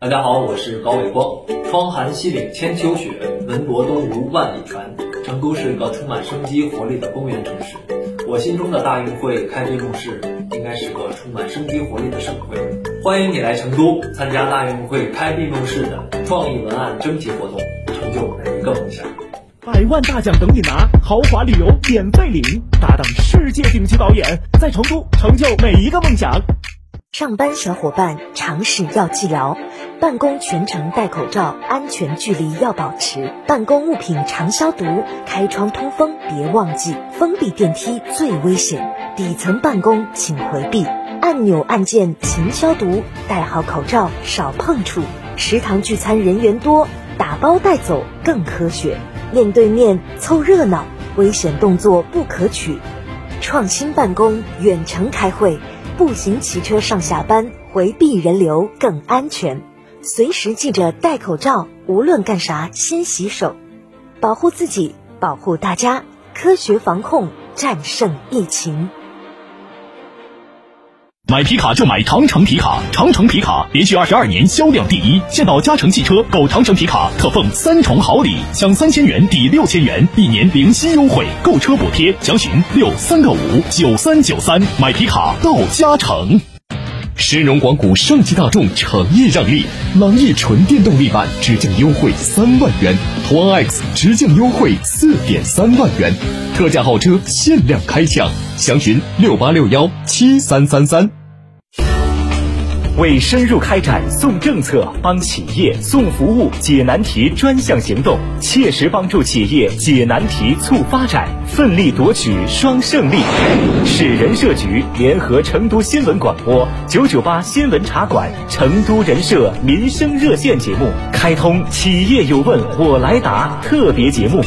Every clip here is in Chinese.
大家好，我是高伟光。窗含西岭千秋雪，门泊东吴万里船。成都是一个充满生机活力的公园城市。我心中的大运会开闭幕式应该是个充满生机活力的盛会。欢迎你来成都参加大运会开闭幕式的创意文案征集活动，成就每一个梦想。百万大奖等你拿，豪华旅游免费领，搭档世界顶级导演，在成都成就每一个梦想。上班小伙伴常识要记牢，办公全程戴口罩，安全距离要保持，办公物品常消毒，开窗通风别忘记，封闭电梯最危险，底层办公请回避，按钮按键勤消毒，戴好口罩少碰触，食堂聚餐人员多，打包带走更科学，面对面凑热闹，危险动作不可取，创新办公远程开会。步行、骑车上下班，回避人流更安全。随时记着戴口罩，无论干啥先洗手，保护自己，保护大家，科学防控，战胜疫情。买皮卡就买长城皮卡，长城皮卡连续二十二年销量第一。现到嘉诚汽车购长城皮卡，特奉三重好礼，享三千元抵六千元，一年零息优惠，购车补贴。详询六三个五九三九三。买皮卡到嘉诚。深融广谷上汽大众诚意让利，朗逸纯电动力版直降优惠三万元，途昂 X 直降优惠四点三万元，特价豪车限量开抢，详询六八六幺七三三三。为深入开展送政策、帮企业送服务、解难题专项行动，切实帮助企业解难题、促发展，奋力夺取双胜利。市人社局联合成都新闻广播九九八新闻茶馆、成都人社民生热线节目，开通“企业有问我来答”特别节目，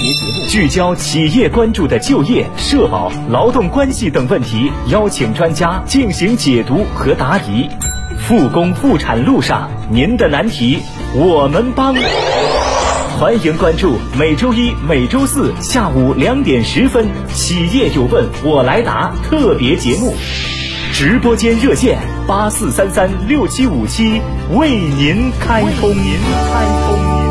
聚焦企业关注的就业、社保、劳动关系等问题，邀请专家进行解读和答疑。复工复产路上，您的难题我们帮。欢迎关注每周一、每周四下午两点十分《企业有问我来答》特别节目，直播间热线八四三三六七五七为您开通。您开通。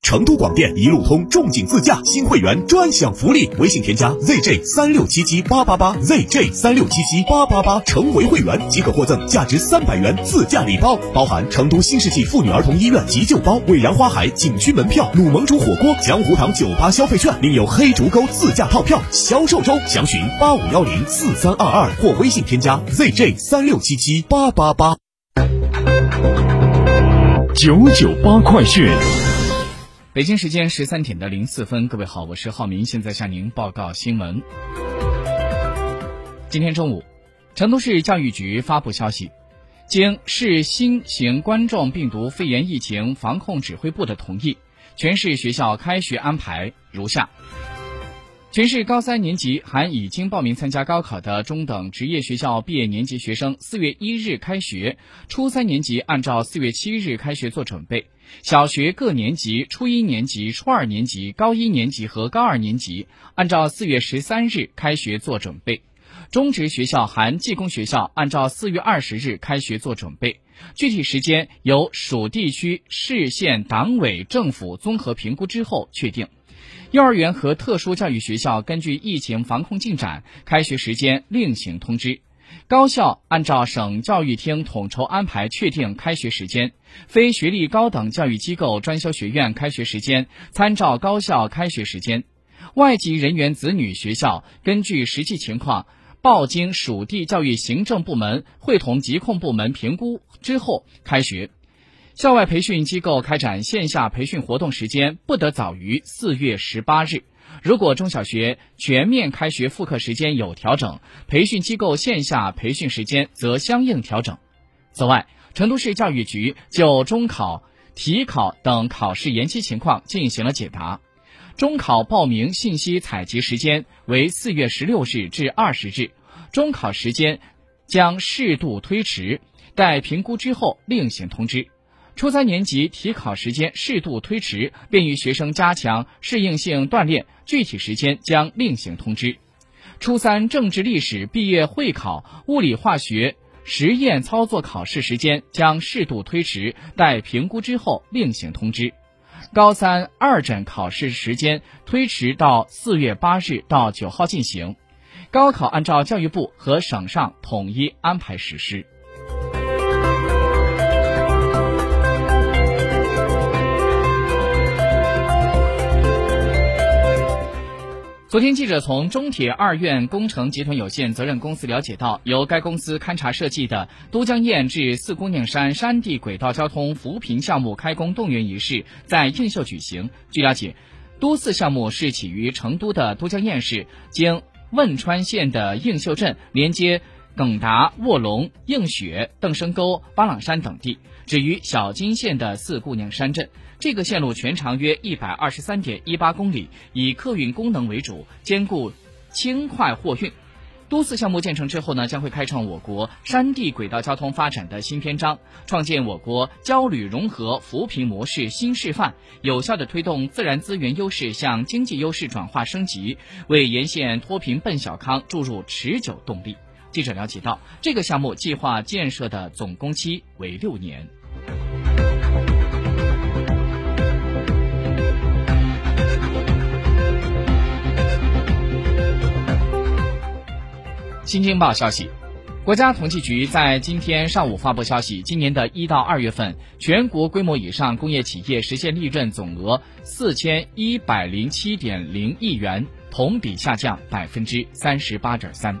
成都广电一路通重景自驾新会员专享福利，微信添加 zj 三六七七八八八 zj 三六七七八八八，成为会员即可获赠价值三百元自驾礼包，包含成都新世纪妇女儿童医院急救包、蔚然花海景区门票、鲁盟猪火锅、江湖堂酒吧消费券，另有黑竹沟自驾套票销售中。详询八五幺零四三二二或微信添加 zj 三六七七八八八。九九八快讯。北京时间十三点的零四分，各位好，我是浩明，现在向您报告新闻。今天中午，成都市教育局发布消息，经市新型冠状病毒肺炎疫情防控指挥部的同意，全市学校开学安排如下：全市高三年级含已经报名参加高考的中等职业学校毕业年级学生，四月一日开学；初三年级按照四月七日开学做准备。小学各年级，初一年级、初二年级、高一年级和高二年级按照四月十三日开学做准备；中职学校含技工学校按照四月二十日开学做准备。具体时间由属地区、市县党委政府综合评估之后确定。幼儿园和特殊教育学校根据疫情防控进展，开学时间另行通知。高校按照省教育厅统筹安排确定开学时间，非学历高等教育机构专修学院开学时间参照高校开学时间。外籍人员子女学校根据实际情况，报经属地教育行政部门会同疾控部门评估之后开学。校外培训机构开展线下培训活动时间不得早于四月十八日。如果中小学全面开学复课时间有调整，培训机构线下培训时间则相应调整。此外，成都市教育局就中考、体考等考试延期情况进行了解答。中考报名信息采集时间为四月十六日至二十日，中考时间将适度推迟，待评估之后另行通知。初三年级体考时间适度推迟，便于学生加强适应性锻炼，具体时间将另行通知。初三政治历史毕业会考、物理化学实验操作考试时间将适度推迟，待评估之后另行通知。高三二诊考试时间推迟到四月八日到九号进行。高考按照教育部和省上统一安排实施。昨天，记者从中铁二院工程集团有限责任公司了解到，由该公司勘察设计的都江堰至四姑娘山山地轨道交通扶贫项目开工动员仪式在映秀举行。据了解，都四项目是起于成都的都江堰市，经汶川县的映秀镇连接耿达、卧龙、映雪、邓生沟、巴朗山等地，止于小金县的四姑娘山镇。这个线路全长约一百二十三点一八公里，以客运功能为主，兼顾轻快货运。多次项目建成之后呢，将会开创我国山地轨道交通发展的新篇章，创建我国交旅融合扶贫模式新示范，有效的推动自然资源优势向经济优势转化升级，为沿线脱贫奔小康注入持久动力。记者了解到，这个项目计划建设的总工期为六年。新京报消息，国家统计局在今天上午发布消息，今年的一到二月份，全国规模以上工业企业实现利润总额四千一百零七点零亿元，同比下降百分之三十八点三。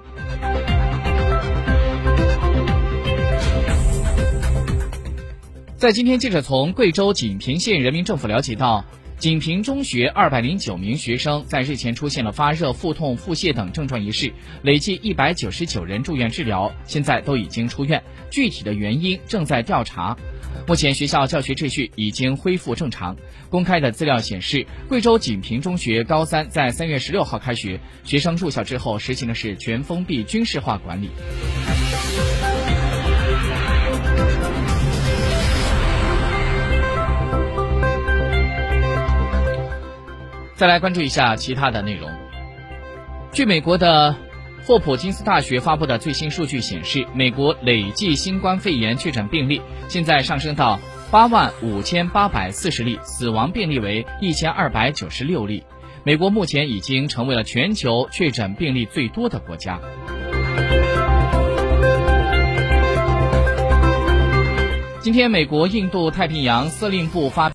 在今天，记者从贵州锦屏县人民政府了解到。锦屏中学二百零九名学生在日前出现了发热、腹痛、腹泻等症状一事，累计一百九十九人住院治疗，现在都已经出院，具体的原因正在调查。目前学校教学秩序已经恢复正常。公开的资料显示，贵州锦屏中学高三在三月十六号开学，学生入校之后实行的是全封闭军事化管理。再来关注一下其他的内容。据美国的霍普金斯大学发布的最新数据显示，美国累计新冠肺炎确诊病例现在上升到八万五千八百四十例，死亡病例为一千二百九十六例。美国目前已经成为了全球确诊病例最多的国家。今天，美国印度太平洋司令部发。